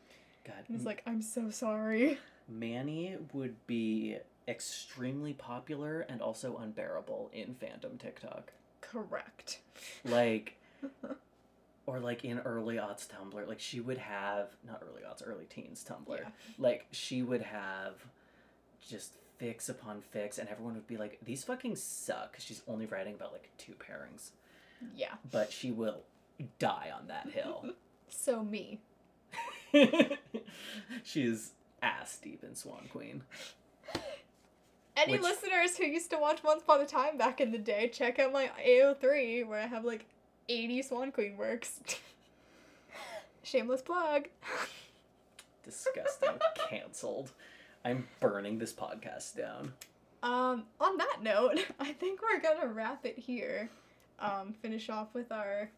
God. And it's like, I'm so sorry. Manny would be extremely popular and also unbearable in fandom TikTok. Correct. Like, or like in early aughts Tumblr, like she would have, not early aughts, early teens Tumblr. Yeah. Like, she would have just fix upon fix, and everyone would be like, these fucking suck. 'cause she's only writing about like two pairings. Yeah. But she will die on that hill. So me. she is ass deep in Swan Queen. Any Which- listeners who used to watch Once Upon a Time back in the day, check out my AO3 where I have like 80 Swan Queen works. Shameless plug. Disgusting. Cancelled. I'm burning this podcast down. Um, on that note, I think we're gonna wrap it here. Um, finish off with our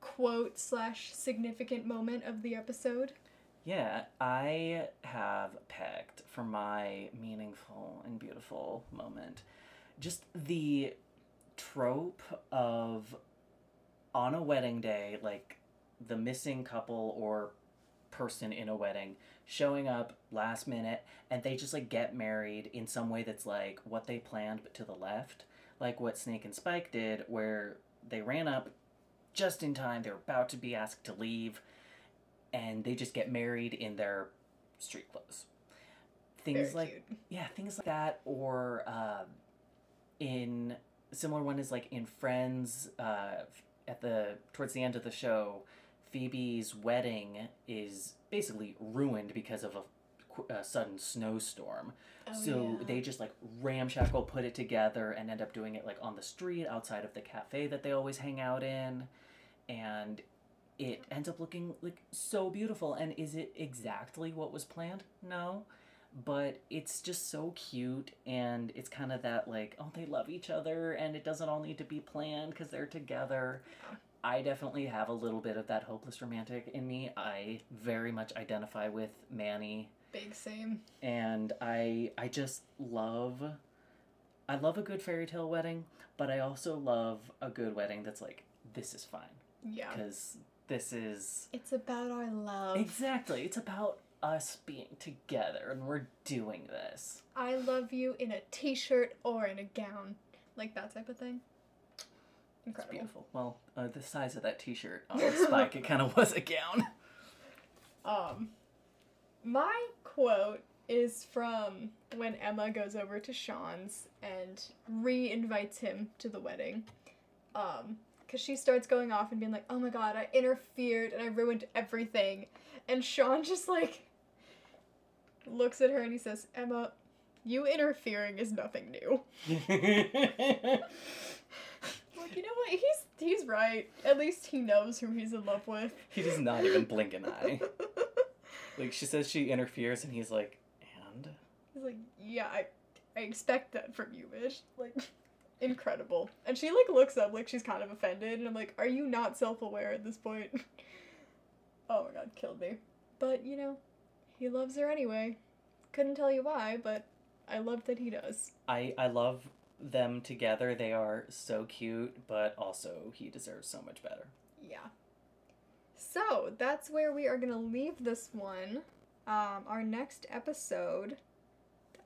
quote slash significant moment of the episode. Yeah, I have picked for my meaningful and beautiful moment just the trope of on a wedding day, like the missing couple or person in a wedding showing up last minute and they just like get married in some way that's like what they planned but to the left like what snake and spike did where they ran up just in time they were about to be asked to leave and they just get married in their street clothes. Things Very like cute. yeah, things like that, or uh, in similar one is like in Friends. Uh, at the towards the end of the show, Phoebe's wedding is basically ruined because of a, a sudden snowstorm. Oh, so yeah. they just like ramshackle put it together and end up doing it like on the street outside of the cafe that they always hang out in, and it ends up looking like so beautiful. And is it exactly what was planned? No. But it's just so cute, and it's kind of that like, oh, they love each other, and it doesn't all need to be planned because they're together. I definitely have a little bit of that hopeless romantic in me. I very much identify with Manny big same. and I I just love I love a good fairy tale wedding, but I also love a good wedding that's like this is fine Yeah. because this is It's about our love. exactly it's about us being together and we're doing this. I love you in a t-shirt or in a gown, like that type of thing. It's beautiful. Well, uh, the size of that T-shirt on Spike, it kind of was a gown. Um, my quote is from when Emma goes over to Sean's and re-invites him to the wedding. Um, because she starts going off and being like, "Oh my god, I interfered and I ruined everything," and Sean just like looks at her and he says, "Emma, you interfering is nothing new." Like, you know what? He's he's right. At least he knows who he's in love with. he does not even blink an eye. Like she says she interferes, and he's like, and He's like, yeah, I, I expect that from you, bitch. Like, incredible. And she like looks up like she's kind of offended, and I'm like, are you not self-aware at this point? oh my god, killed me. But you know, he loves her anyway. Couldn't tell you why, but I love that he does. I I love them together. They are so cute, but also he deserves so much better. Yeah. So that's where we are gonna leave this one. Um, our next episode.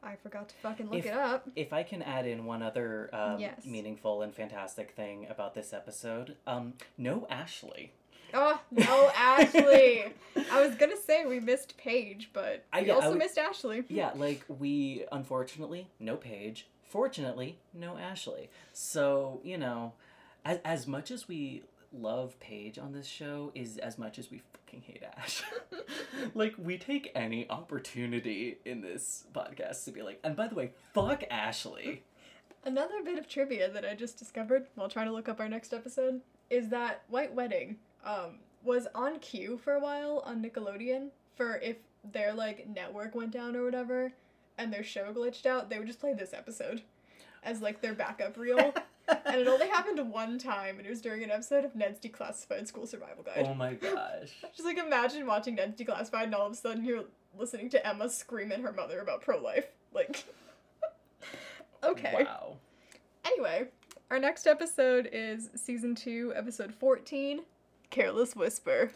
I forgot to fucking look If- it up. If I can add in one other um, Yes. meaningful and fantastic thing about this episode, um, no Ashley. Oh no, Ashley! I was gonna say we missed Paige, but I- we I also would- missed Ashley. Yeah, like we unfortunately no Paige. Fortunately, no Ashley. So you know, as as much as we love Paige on this show, is as much as we fucking hate Ash. like we take any opportunity in this podcast to be like, and by the way, fuck Ashley. Another bit of trivia that I just discovered while trying to look up our next episode is that White Wedding um, was on cue for a while on Nickelodeon for if their like network went down or whatever and their show glitched out, they would just play this episode as like their backup reel. and it only happened one time, and it was during an episode of Ned's Declassified School Survival Guide. oh my gosh. Just like imagine watching Ned's Declassified and all of a sudden you're listening to Emma scream at her mother about pro life. Like, okay. Wow. Anyway, our next episode is season two, episode 14 Careless Whisper.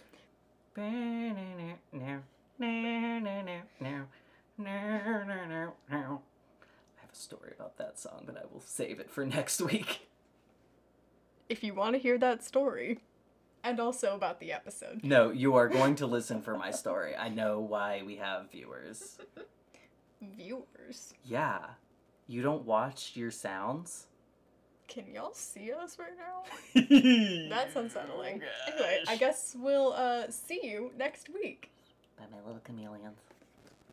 I have a story about that song, but I will save it for next week. If you want to hear that story, and also about the episode. No, you are going to listen for my story. I know why we have viewers. Viewers, Yeah. You don't watch your sounds? can y'all see us right now? That's That's unsettling. Anyway, I guess we'll uh, see you next week. Bye, my little chameleons.